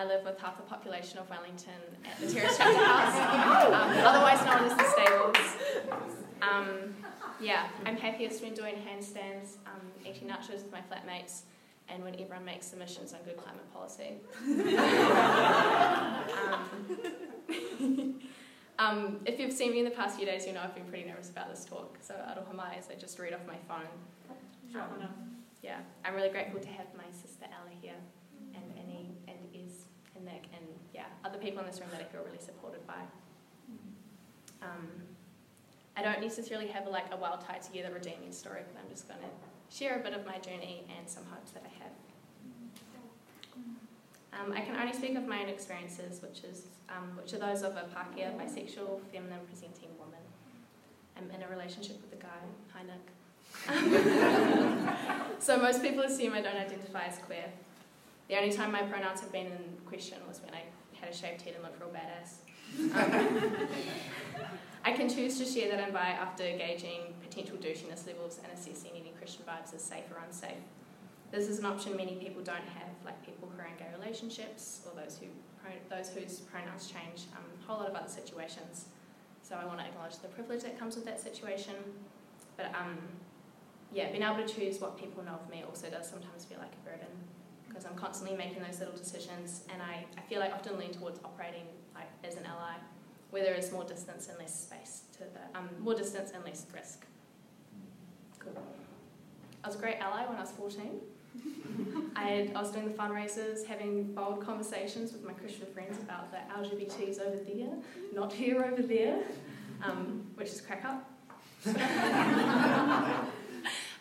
I live with half the population of Wellington at the Terrace Chapter House, um, otherwise known as the Stables. Um, yeah, I'm happiest when doing handstands, um, eating nachos with my flatmates, and when everyone makes submissions on good climate policy. um, um, if you've seen me in the past few days, you know I've been pretty nervous about this talk, so aroha mai as I just read off my phone. Um, yeah, I'm really grateful to have my sister Ella here, and Annie, and Iz, and and yeah, other people in this room that I feel really supported by. Um, I don't necessarily have like a well tied together redeeming story, but I'm just going to share a bit of my journey and some hopes that I have. Um, I can only speak of my own experiences, which is um, which are those of a Pākehā, bisexual, feminine presenting woman. I'm in a relationship with a guy, hi so most people assume I don't identify as queer. The only time my pronouns have been in question was when I had a shaved head and looked real badass. Um, I can choose to share that bi after gauging potential douchiness levels and assessing any Christian vibes as safe or unsafe. This is an option many people don't have, like people who are in gay relationships or those who those whose pronouns change, um, a whole lot of other situations. So I want to acknowledge the privilege that comes with that situation. But um, yeah, being able to choose what people know of me also does sometimes feel like a burden because I'm constantly making those little decisions and I, I feel I often lean towards operating like as an ally where there is more distance and less space to the, um, more distance and less risk. Cool. I was a great ally when I was 14. I, had, I was doing the fundraisers, having bold conversations with my Christian friends about the LGBTs over there, not here over there, um, which is crack up.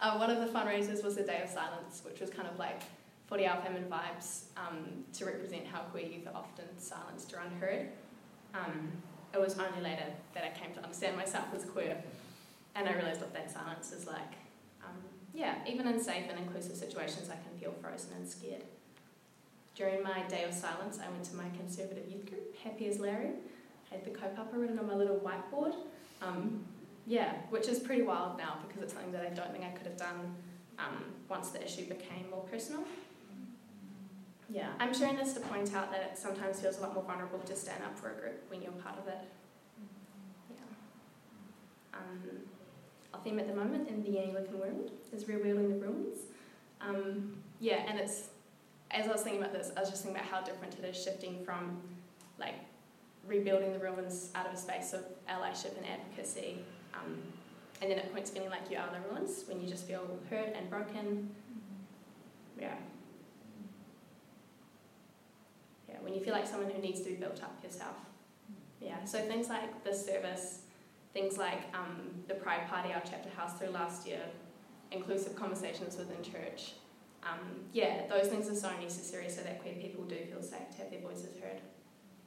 uh, one of the fundraisers was the Day of Silence, which was kind of like 40 hour famine vibes um, to represent how queer youth are often silenced or unheard. Um, it was only later that I came to understand myself as queer, and I realised what that silence is like. Um, yeah, even in safe and inclusive situations, I can feel frozen and scared. During my day of silence, I went to my conservative youth group, Happy as Larry. I had the kaupapa written on my little whiteboard. Um, yeah, which is pretty wild now because it's something that I don't think I could have done um, once the issue became more personal. Yeah, I'm sharing this to point out that it sometimes feels a lot more vulnerable to stand up for a group when you're part of it. Yeah. Um, our theme at the moment in the Anglican world is rebuilding the ruins. Um, yeah, and it's as I was thinking about this, I was just thinking about how different it is shifting from like rebuilding the ruins out of a space of allyship and advocacy, um, and then at points feeling like you are the ruins when you just feel hurt and broken. Yeah. Yeah, when you feel like someone who needs to be built up yourself. Yeah, so things like this service, things like um, the Pride Party our chapter house through last year, inclusive conversations within church. Um, yeah, those things are so necessary so that queer people do feel safe to have their voices heard.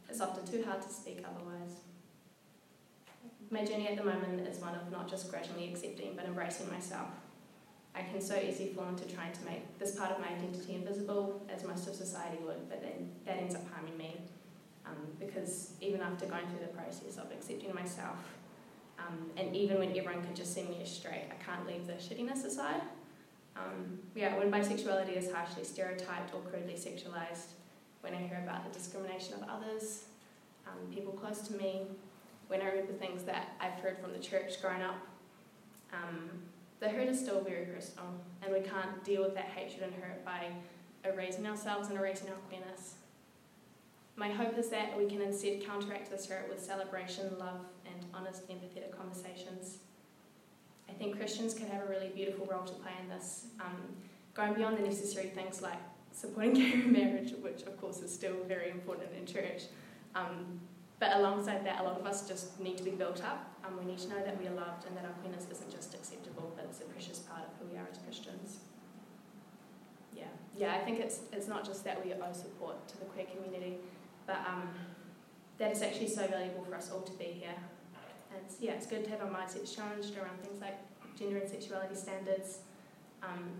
It's often too hard to speak otherwise. My journey at the moment is one of not just grudgingly accepting but embracing myself. I can so easily fall into trying to make this part of my identity invisible, as most of society would, but then that ends up harming me. Um, because even after going through the process of accepting myself, um, and even when everyone could just see me as straight, I can't leave the shittiness aside. Um, yeah, when bisexuality is harshly stereotyped or crudely sexualized, when I hear about the discrimination of others, um, people close to me, when I remember things that I've heard from the church growing up, um, the hurt is still very personal, and we can't deal with that hatred and hurt by erasing ourselves and erasing our queerness. My hope is that we can instead counteract this hurt with celebration, love, and honest, empathetic conversations. I think Christians can have a really beautiful role to play in this, um, going beyond the necessary things like supporting gay marriage, which of course is still very important in church. Um, but alongside that, a lot of us just need to be built up. Um, we need to know that we are loved and that our queerness isn't just acceptable, but it's a precious part of who we are as Christians. Yeah, yeah. I think it's it's not just that we owe support to the queer community, but um, that it's actually so valuable for us all to be here. And it's, yeah, it's good to have our mindsets challenged around things like gender and sexuality standards, Um,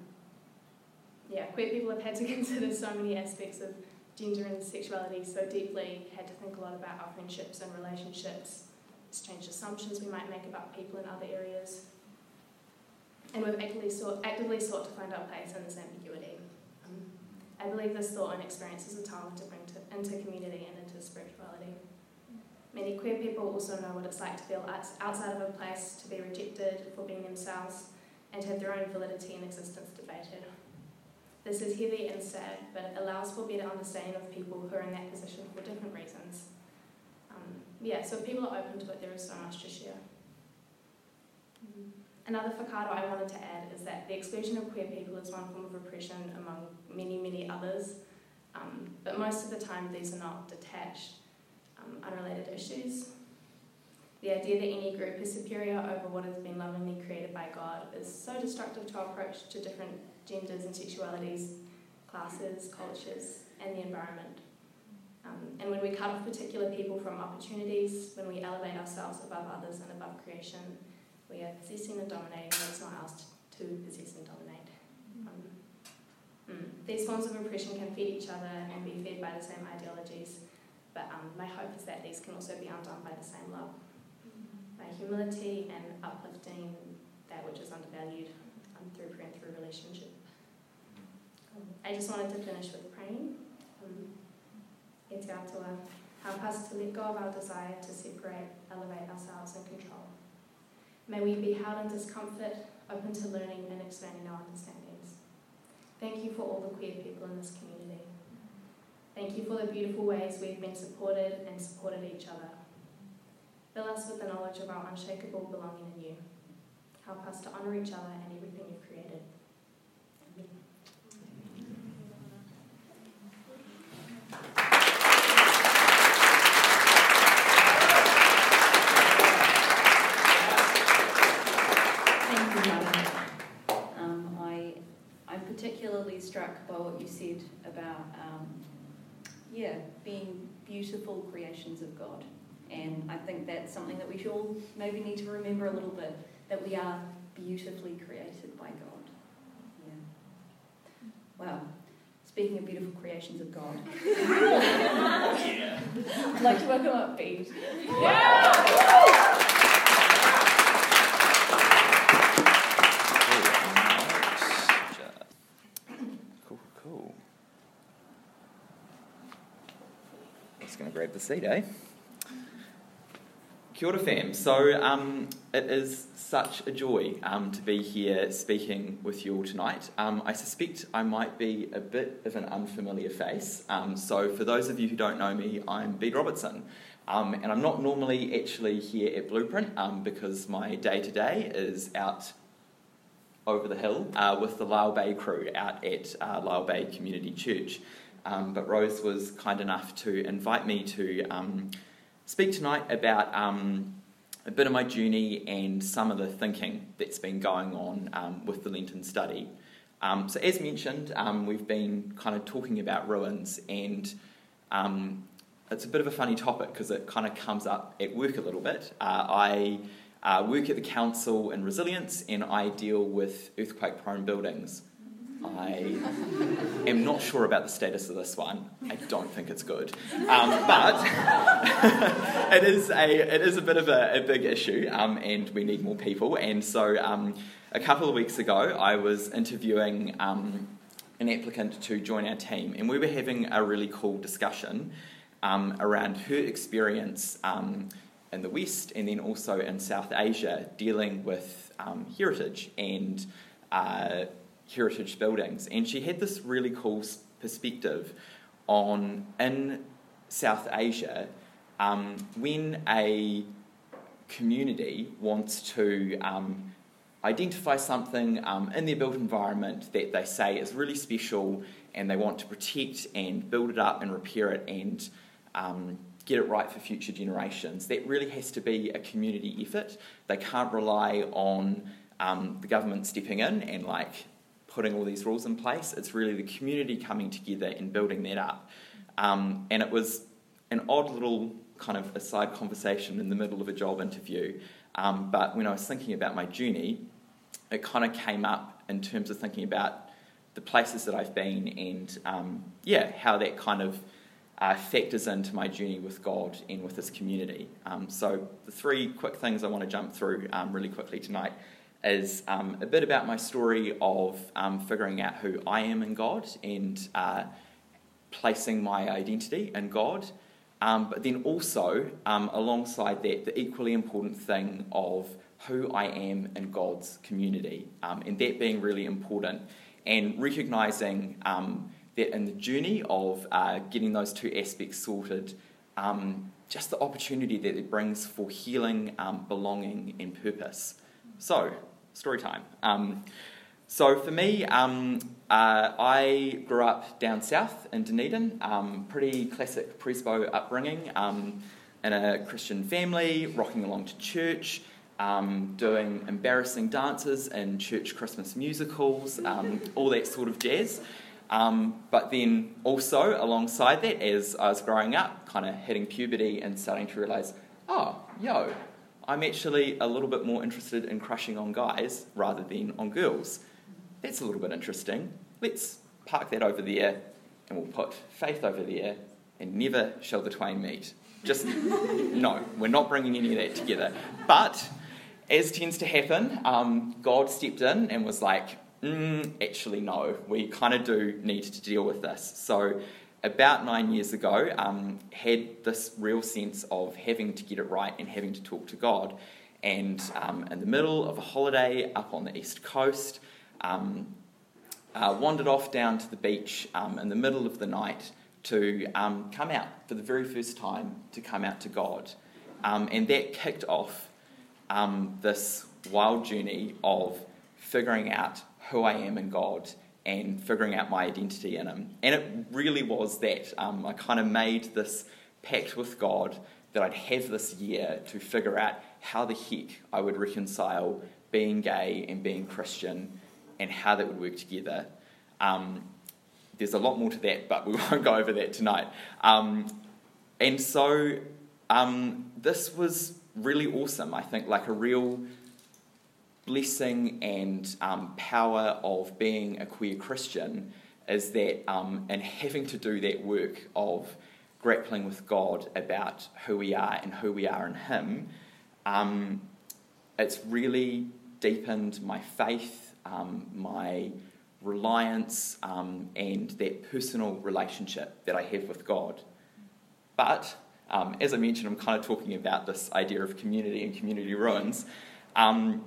yeah, queer people have had to consider so many aspects of gender and sexuality so deeply, had to think a lot about our friendships and relationships, strange assumptions we might make about people in other areas. And we've actively sought, actively sought to find our place in this ambiguity. Um, I believe this thought and experience is a talent to bring to, into community and into spirituality. Many queer people also know what it's like to feel outside of a place, to be rejected for being themselves, and to have their own validity and existence debated. This is heavy and sad, but it allows for better understanding of people who are in that position for different reasons. Yeah, so if people are open to it, there is so much to share. Mm-hmm. Another whakaaro I wanted to add is that the exclusion of queer people is one form of oppression among many, many others, um, but most of the time these are not detached, um, unrelated issues. The idea that any group is superior over what has been lovingly created by God is so destructive to our approach to different genders and sexualities, classes, cultures, and the environment. Um, and when we cut off particular people from opportunities, when we elevate ourselves above others and above creation, we are possessing and dominating what is not ours to possess and dominate. Um, mm. These forms of oppression can feed each other and be fed by the same ideologies, but um, my hope is that these can also be undone by the same love, by humility and uplifting that which is undervalued um, through prayer and through relationship. I just wanted to finish with praying. Um, e te help us to let go of our desire to separate, elevate ourselves, and control. May we be held in discomfort, open to learning and expanding our understandings. Thank you for all the queer people in this community. Thank you for the beautiful ways we've been supported and supported each other. Fill us with the knowledge of our unshakable belonging in you. Help us to honour each other and everything you've created. struck by what you said about, um, yeah, being beautiful creations of God. And I think that's something that we should all maybe need to remember a little bit that we are beautifully created by God. Yeah. Wow. Speaking of beautiful creations of God, I'd like to welcome up Bede. Yeah. grab the seat, eh? Kia ora fam. So um, it is such a joy um, to be here speaking with you all tonight. Um, I suspect I might be a bit of an unfamiliar face. Um, so for those of you who don't know me, I'm Bede Robertson. Um, and I'm not normally actually here at Blueprint um, because my day to day is out over the hill uh, with the Lyall Bay crew out at uh, Lyall Bay Community Church. Um, but Rose was kind enough to invite me to um, speak tonight about um, a bit of my journey and some of the thinking that's been going on um, with the Lenten study. Um, so, as mentioned, um, we've been kind of talking about ruins, and it's a bit of a funny topic because it kind of comes up at work a little bit. Uh, I uh, work at the Council in Resilience, and I deal with earthquake prone buildings. I am not sure about the status of this one. I don't think it's good, um, but it is a it is a bit of a, a big issue, um, and we need more people. And so, um, a couple of weeks ago, I was interviewing um, an applicant to join our team, and we were having a really cool discussion um, around her experience um, in the West and then also in South Asia, dealing with heritage and. Uh, heritage buildings. And she had this really cool perspective on in South Asia um, when a community wants to um, identify something um, in their built environment that they say is really special and they want to protect and build it up and repair it and um, get it right for future generations. That really has to be a community effort. They can't rely on um, the government stepping in and like putting all these rules in place. It's really the community coming together and building that up. Um, and it was an odd little kind of aside conversation in the middle of a job interview. Um, but when I was thinking about my journey, it kind of came up in terms of thinking about the places that I've been and, um, yeah, how that kind of uh, factors into my journey with God and with this community. Um, so, the three quick things I want to jump through um, really quickly tonight is um, a bit about my story of um, figuring out who I am in God and uh, placing my identity in God. Um, but then also, um, alongside that, the equally important thing of who I am in God's community, um, and that being really important, and recognizing um, that in the journey of uh, getting those two aspects sorted, just the opportunity that it brings for healing, belonging, and purpose. So, story time. So for me, um, uh, I grew up down south in Dunedin, um, pretty classic Presbo upbringing, um, in a Christian family, rocking along to church, um, doing embarrassing dances in church Christmas musicals, um, all that sort of jazz. Um, but then also alongside that, as I was growing up, kind of hitting puberty and starting to realise, oh, yo, I'm actually a little bit more interested in crushing on guys rather than on girls that's a little bit interesting. Let's park that over there and we'll put faith over there and never shall the twain meet. Just, no, we're not bringing any of that together. But as tends to happen, um, God stepped in and was like, mm, actually, no, we kind of do need to deal with this. So, about nine years ago, um, had this real sense of having to get it right and having to talk to God. And um, in the middle of a holiday up on the east coast, um, uh, wandered off down to the beach um, in the middle of the night to um, come out for the very first time to come out to God. Um, and that kicked off this wild journey of figuring out who I am in God and figuring out my identity in Him. And it really was that. Um, I kind of made this pact with God that I'd have this year to figure out how the heck I would reconcile being gay and being Christian and how that would work together. Um, there's a lot more to that, but we won't go over that tonight. Um, and so um, this was really awesome. I think like a real blessing and um, power of being a queer Christian is that, um, and having to do that work of grappling with God about who we are and who we are in Him, um, it's really deepened my faith um, my reliance, um, and that personal relationship that I have with God. But um, as I mentioned, I'm kind of talking about this idea of community and community ruins. Um,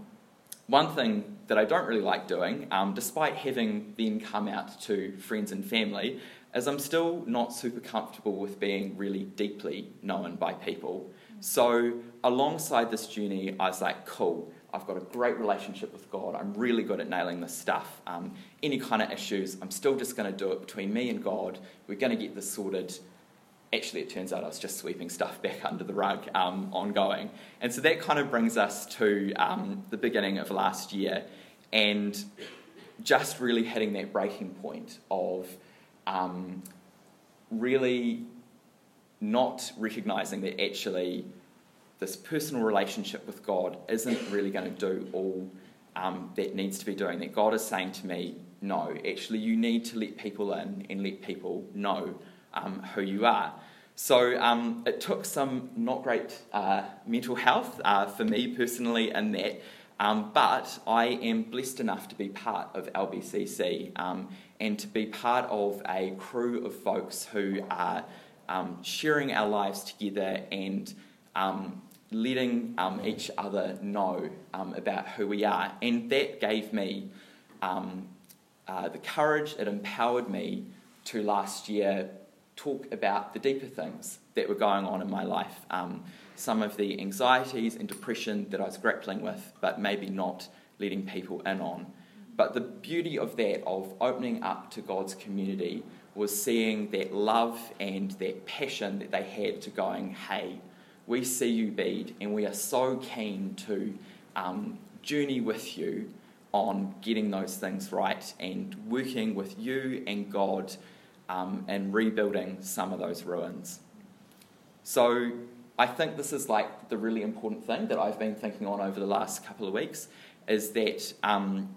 one thing that I don't really like doing, um, despite having then come out to friends and family, is I'm still not super comfortable with being really deeply known by people. So, alongside this journey, I was like, cool, I've got a great relationship with God. I'm really good at nailing this stuff. Um, any kind of issues, I'm still just going to do it between me and God. We're going to get this sorted. Actually, it turns out I was just sweeping stuff back under the rug um, ongoing. And so that kind of brings us to um, the beginning of last year and just really hitting that breaking point of um, really not recognizing that actually this personal relationship with God isn't really going to do all um, that needs to be doing. That God is saying to me, no, actually, you need to let people in and let people know um, who you are. So um, it took some not great uh, mental health uh, for me personally in that, um, but I am blessed enough to be part of LBCC um, and to be part of a crew of folks who are um, sharing our lives together and um, letting um, each other know about who we are. And that gave me uh, the courage, it empowered me to last year talk about the deeper things that were going on in my life. Um, some of the anxieties and depression that I was grappling with, but maybe not letting people in on. But the beauty of that, of opening up to God's community, was seeing that love and that passion that they had to going, hey, we see you, Bede, and we are so keen to um, journey with you on getting those things right and working with you and God um, and rebuilding some of those ruins. So, I think this is like the really important thing that I've been thinking on over the last couple of weeks is that um,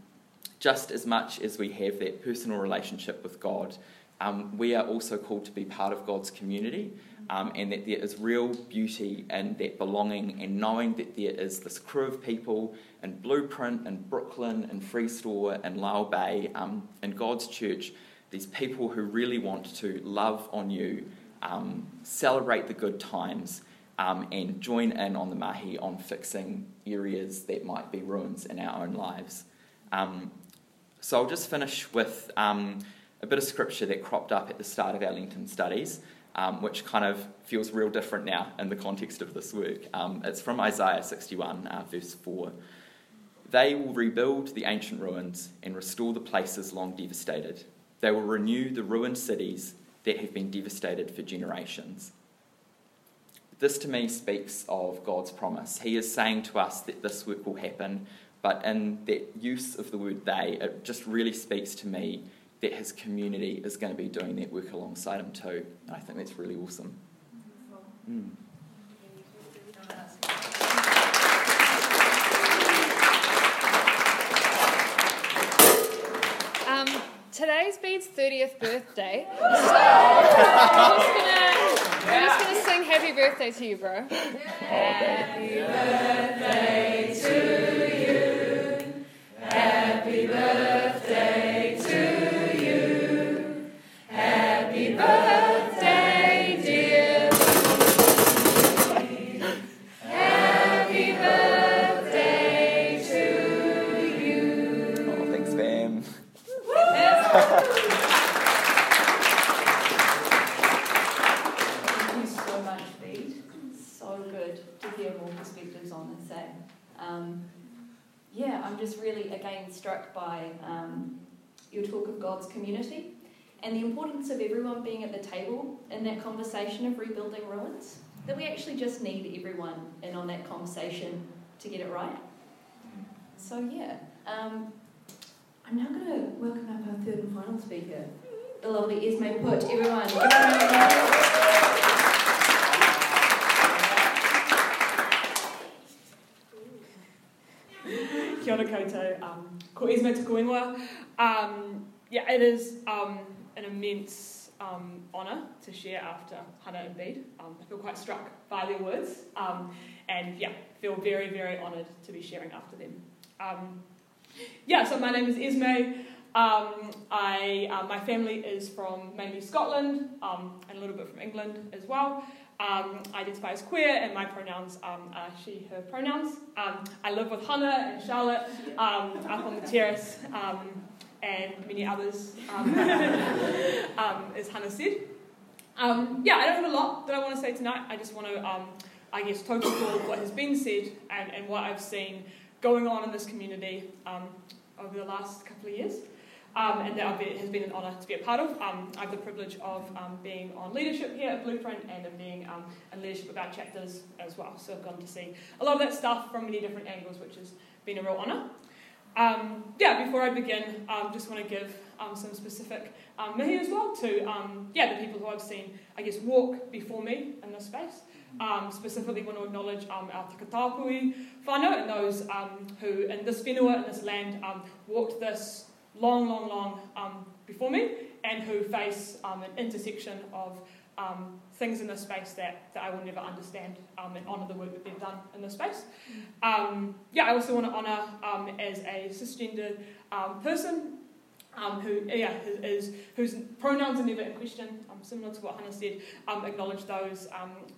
just as much as we have that personal relationship with God, um, we are also called to be part of God's community, um, and that there is real beauty in that belonging and knowing that there is this crew of people in Blueprint, in Brooklyn, in Freestore, in Lyall Bay, um, in God's church, these people who really want to love on you, um, celebrate the good times, um, and join in on the mahi on fixing areas that might be ruins in our own lives. Um, so I'll just finish with um, a bit of scripture that cropped up at the start of our Lenten studies, um, which kind of feels real different now in the context of this work. Um, it's from Isaiah 61, uh, verse 4. They will rebuild the ancient ruins and restore the places long devastated. They will renew the ruined cities that have been devastated for generations. This to me speaks of God's promise. He is saying to us that this work will happen, but in that use of the word they, it just really speaks to me that his community is going to be doing that work alongside him too. And I think that's really awesome. Mm. Um, today's Bede's 30th birthday. So I'm just gonna, we're just gonna sing happy birthday to you, bro. Happy birthday to you. Happy birthday to you. Happy birthday, God's community and the importance of everyone being at the table in that conversation of rebuilding ruins. That we actually just need everyone in on that conversation to get it right. So yeah, um, I'm now going to welcome up our third and final speaker, the lovely Esme Put. Everyone, Kia ora koutou, um, ko Esme tōku ingoa. Um, yeah, it is um, an immense um, honour to share after Hannah and Bede. Um, I feel quite struck by their words um, and yeah, feel very, very honoured to be sharing after them. Um, yeah, so my name is Esme. Um, I, uh, my family is from mainly Scotland and a little bit from England as well. Um, I identify as queer, and my pronouns um, are she, her pronouns. Um, I live with Hannah and Charlotte up on the terrace, and many others, um, um, as Hannah said. Um, yeah, I don't have a lot that I want to say tonight. I just want to, um, I guess, tautoko what has been said and, and what I've seen going on in this community um, over the last couple of years. Um, and that I've been, it has been an honour to be a part of. Um, I have the privilege of um, being on leadership here at Blueprint and of being um, in leadership of our chapters as well. So I've gotten to see a lot of that stuff from many different angles, which has been a real honour. Um, yeah, before I begin, um, just want to give um, some specific um, mihi as well to um, yeah the people who I've seen, I guess, walk before me in this space. Um, specifically, want to acknowledge um, our Takatapui whānau and those um, who in this whenua, in this land, walked this long, long, long before me and who face an intersection of things in this space that, that I will never understand um, and honour the work that they've done in this space. Um, yeah, I also want to honour um, as a cisgendered um, person um, who yeah is whose pronouns are never in question. Um, similar to what Hannah said, acknowledge those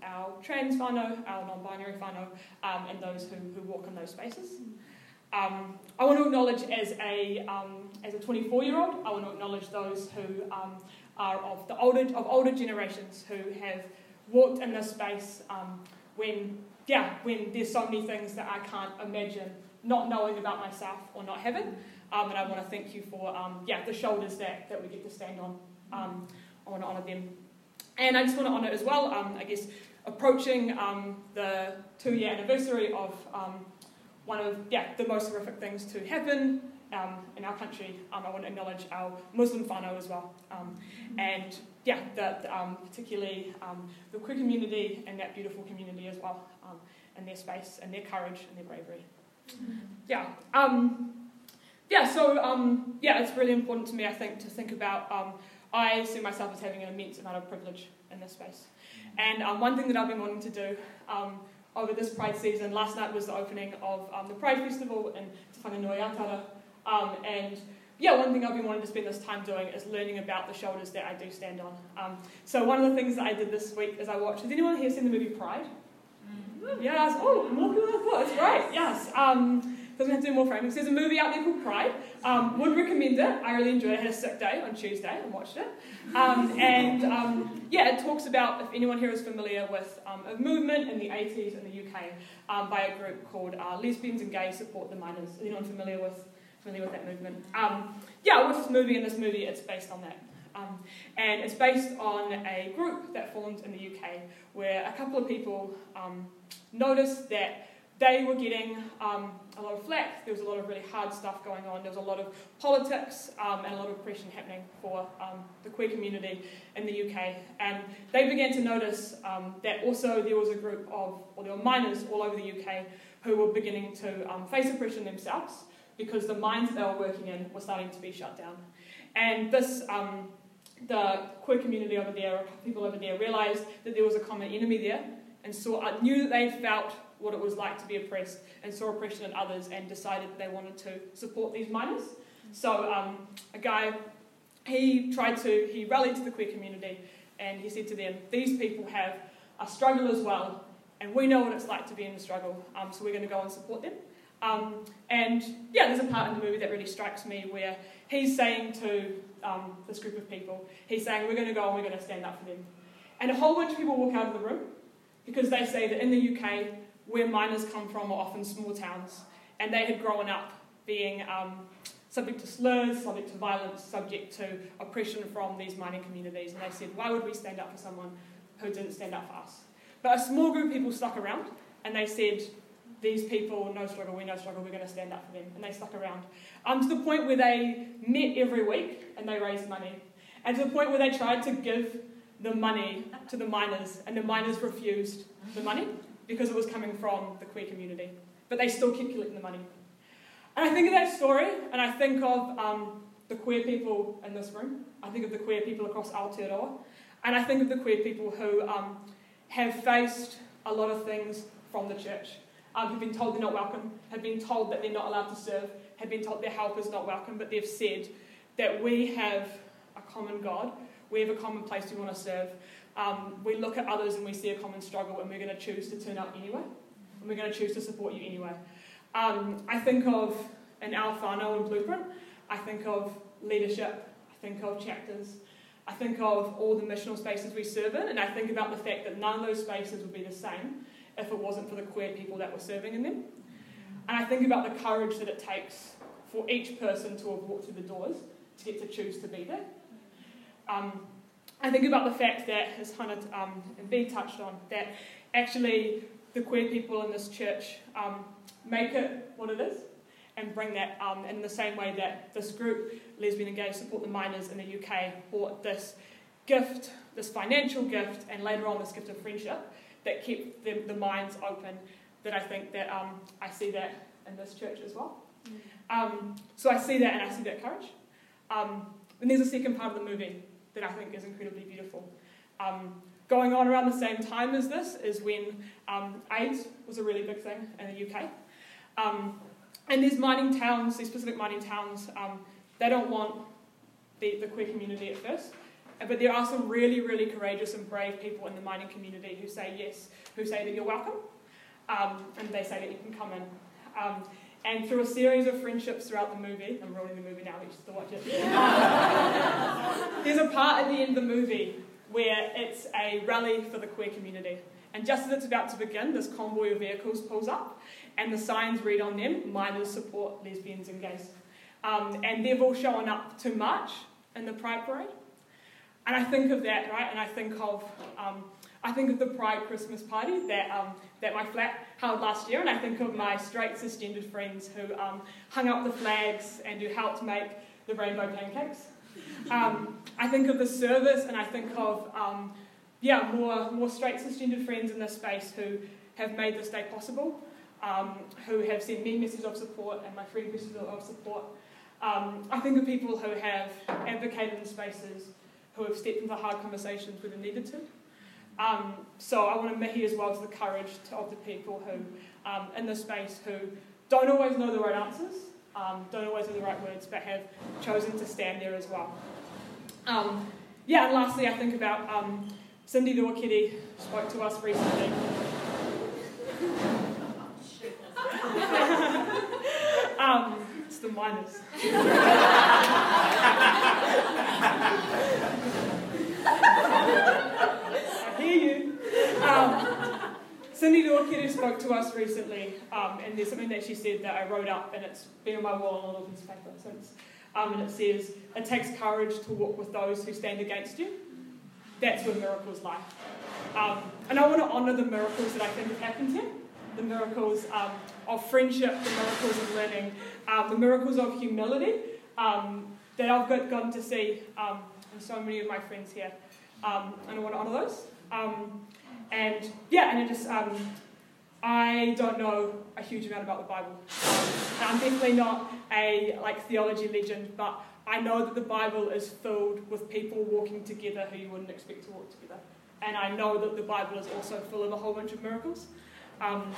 our trans whānau, our non-binary whānau, and those who, who walk in those spaces. Um, I want to acknowledge as a um, as a 24 year old, I want to acknowledge those who um, are of the older of older generations who have walked in this space um, when yeah when there's so many things that I can't imagine not knowing about myself or not having. Um, and I want to thank you for um, yeah the shoulders that, that we get to stand on. Um, I want to honour them, and I just want to honour as well. Um, I guess approaching um, the two year anniversary of um, one of yeah the most horrific things to happen um, in our country. Um, I want to acknowledge our Muslim whānau as well, um, and yeah, the, the, um, particularly um, the queer community and that beautiful community as well, um, and their space and their courage and their bravery. Yeah. Um, yeah, so um, yeah, it's really important to me, I think, to think about. Um, I see myself as having an immense amount of privilege in this space. And um, one thing that I've been wanting to do um, over this Pride season, last night was the opening of um, the Pride Festival in Te Whanganui um, and yeah, one thing I've been wanting to spend this time doing is learning about the shoulders that I do stand on. Um, so one of the things that I did this week is I watched. Has anyone here seen the movie Pride? Mm-hmm. Yes. Oh, more people than I thought. It's great. Yes. Um, doesn't have to do more framing. There's a movie out there called Pride. Um, would recommend it. I really enjoyed it. I had a sick day on Tuesday and watched it. Um, and um, yeah, it talks about, if anyone here is familiar with um, a movement in the 80s in the UK um, by a group called uh, Lesbians and Gays Support the Miners. Is anyone familiar with familiar with that movement? Um, yeah, I watched this movie, and this movie it's based on that. Um, and it's based on a group that formed in the UK where a couple of people um, noticed that they were getting um, a lot of flack. There was a lot of really hard stuff going on. There was a lot of politics um, and a lot of oppression happening for um, the queer community in the UK. And they began to notice um, that also there was a group of, or there were miners all over the UK who were beginning to um, face oppression themselves because the mines they were working in were starting to be shut down. And this, um, the queer community over there, people over there, realised that there was a common enemy there and saw, uh, knew that they felt what it was like to be oppressed and saw oppression in others and decided that they wanted to support these miners. So um, a guy, he tried to, he rallied to the queer community and he said to them, these people have a struggle as well and we know what it's like to be in the struggle, um, so we're going to go and support them. Um, and yeah, there's a part in the movie that really strikes me where he's saying to um, this group of people, he's saying, We're going to go and we're going to stand up for them. And a whole bunch of people walk out of the room because they say that in the UK, where miners come from are often small towns, and they had grown up being um, subject to slurs, subject to violence, subject to oppression from these mining communities. And they said, Why would we stand up for someone who didn't stand up for us? But a small group of people stuck around and they said, these people, no struggle, we no struggle, we're going to stand up for them. And they stuck around. Um, to the point where they met every week and they raised money. And to the point where they tried to give the money to the miners, and the miners refused the money because it was coming from the queer community. But they still kept collecting the money. And I think of that story, and I think of um, the queer people in this room. I think of the queer people across Aotearoa. And I think of the queer people who um, have faced a lot of things from the church um, have been told they're not welcome, have been told that they're not allowed to serve, have been told their help is not welcome, but they've said that we have a common God, we have a common place we want to serve. Um, we look at others and we see a common struggle, and we're going to choose to turn up anyway, and we're going to choose to support you anyway. Um, I think of an Alfano and Blueprint, I think of leadership, I think of chapters, I think of all the missional spaces we serve in, and I think about the fact that none of those spaces would be the same if it wasn't for the queer people that were serving in them. And I think about the courage that it takes for each person to have walked through the doors to get to choose to be there. Um, I think about the fact that, as Hannah um, and B touched on, that actually the queer people in this church um, make it what it is and bring that um, in the same way that this group, Lesbian and Gay Support the Miners in the UK, brought this gift, this financial gift, and later on this gift of friendship that keep the, the minds open, that I think that um, I see that in this church as well. Mm. Um, so I see that and I see that courage. Um, and there's a second part of the movie that I think is incredibly beautiful. Um, going on around the same time as this is when um, AIDS was a really big thing in the UK. Um, and these mining towns, these specific mining towns, they don't want the, the queer community at first. But there are some really, really courageous and brave people in the mining community who say yes, who say that you're welcome, um, and they say that you can come in. Um, and through a series of friendships throughout the movie, I'm ruining the movie now, but should still watch it. there's a part at the end of the movie where it's a rally for the queer community. And just as it's about to begin, this convoy of vehicles pulls up, and the signs read on them miners support lesbians and gays. Um, and they've all shown up to march in the Pride Parade. And I think of that, right? And I think of um, I think of the Pride Christmas party that um, that my flat held last year, and I think of my straight cisgendered friends who um, hung up the flags and who helped make the rainbow pancakes. Um, I think of the service, and I think of um, yeah more more straight cisgendered friends in this space who have made this day possible. um, who have sent me messages of support and my friend messages of support. I think of people who have advocated in spaces, who have stepped into hard conversations when they needed to. Um, so I want to mihi as well to the courage to, of the people who, um, in this space, who don't always know the right answers, um, don't always know the right words, but have chosen to stand there as well. Um, yeah, and lastly, I think about um, Cindy Duakiri spoke to us recently. um, it's the miners. I hear you. Um, Cindy Duakiri spoke to us recently, um, and there's something that she said that I wrote up, and it's been on my wall on a little piece of paper since. Um, and it says, It takes courage to walk with those who stand against you. That's where miracles lie. Um, and I want to honour the miracles that I think have happened here the miracles um, of friendship, the miracles of learning, um, the miracles of humility um, that I've got, gotten to see um, in so many of my friends here. And I want to honour those. Um, and yeah, and it just, I don't know a huge amount about the Bible. I'm definitely not a like theology legend, but I know that the Bible is filled with people walking together who you wouldn't expect to walk together. And I know that the Bible is also full of a whole bunch of miracles. Um,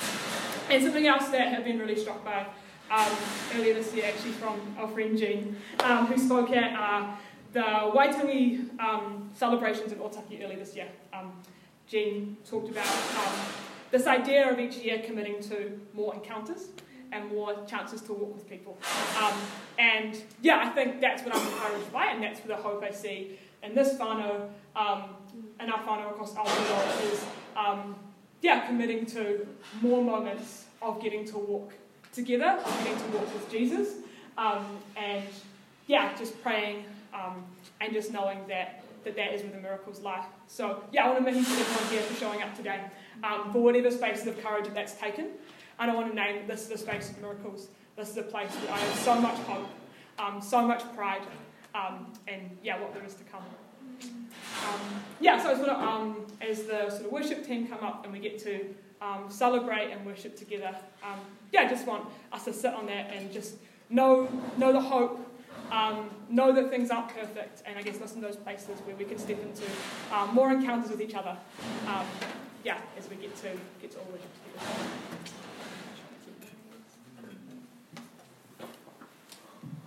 and something else that I've been really struck by um, earlier this year, actually from our friend Jean, um, who spoke at uh, the Waitangi um, celebrations in Otaki earlier this year. Um, Jean talked about um, this idea of each year committing to more encounters and more chances to walk with people. Um, and yeah, I think that's what I'm encouraged by, and that's the hope I see in this whānau, um, and our whānau across Aotearoa is um, yeah, committing to more moments of getting to walk together, of getting to walk with Jesus, um, and yeah, just praying um, and just knowing that, that that is where the miracles lie. So yeah, I want to mention thank everyone here for showing up today, um, for whatever spaces of courage that that's taken. And I want to name this the space of miracles. This is a place where I have so much hope, um, so much pride, um, and yeah, what there is to come. Um, yeah, so I just want to, um, as the sort of worship team come up and we get to um, celebrate and worship together, yeah, I just want us to sit on that and just know, know the hope, um, know that things aren't perfect, and I guess listen to those places where we can step into um, more encounters with each other. yeah, as we get to get to all worship together.